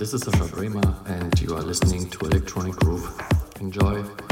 Hi, this is Sascha Bremer, and you are listening to Electronic Groove. Enjoy.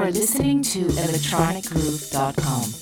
Are listening to electronicgroove.com.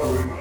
Hurry